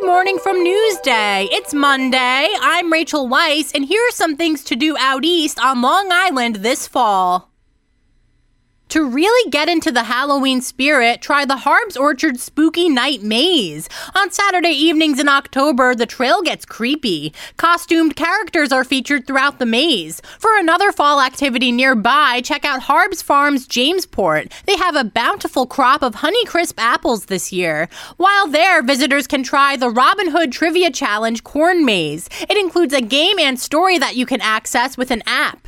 Good morning from Newsday. It's Monday. I'm Rachel Weiss, and here are some things to do out east on Long Island this fall. To really get into the Halloween spirit, try the Harbes Orchard Spooky Night Maze. On Saturday evenings in October, the trail gets creepy. Costumed characters are featured throughout the maze. For another fall activity nearby, check out Harbes Farms Jamesport. They have a bountiful crop of Honeycrisp apples this year. While there, visitors can try the Robin Hood Trivia Challenge Corn Maze. It includes a game and story that you can access with an app.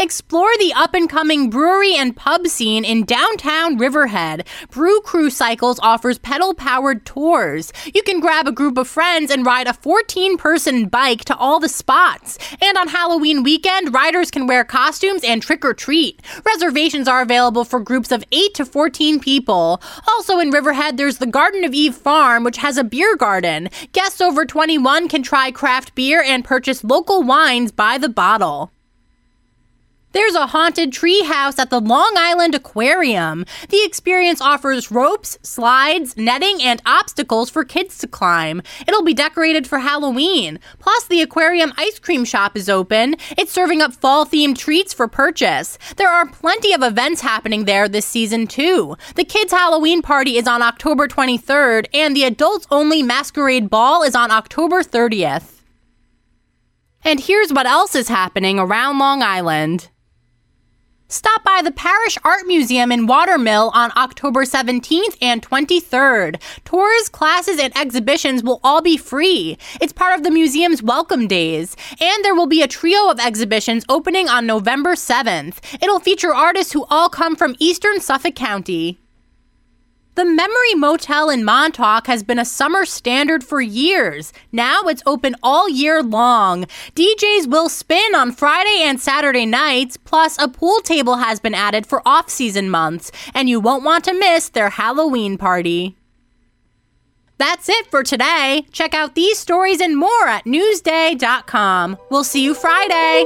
Explore the up and coming brewery and pub scene in downtown Riverhead. Brew Crew Cycles offers pedal powered tours. You can grab a group of friends and ride a 14 person bike to all the spots. And on Halloween weekend, riders can wear costumes and trick or treat. Reservations are available for groups of 8 to 14 people. Also in Riverhead, there's the Garden of Eve Farm, which has a beer garden. Guests over 21 can try craft beer and purchase local wines by the bottle. There's a haunted tree house at the Long Island Aquarium. The experience offers ropes, slides, netting, and obstacles for kids to climb. It'll be decorated for Halloween. Plus, the aquarium ice cream shop is open. It's serving up fall themed treats for purchase. There are plenty of events happening there this season, too. The kids' Halloween party is on October 23rd, and the adults only masquerade ball is on October 30th. And here's what else is happening around Long Island. Stop by the Parrish Art Museum in Watermill on October 17th and 23rd. Tours, classes, and exhibitions will all be free. It's part of the museum's Welcome Days. And there will be a trio of exhibitions opening on November 7th. It'll feature artists who all come from eastern Suffolk County. The Memory Motel in Montauk has been a summer standard for years. Now it's open all year long. DJs will spin on Friday and Saturday nights, plus a pool table has been added for off season months, and you won't want to miss their Halloween party. That's it for today. Check out these stories and more at Newsday.com. We'll see you Friday.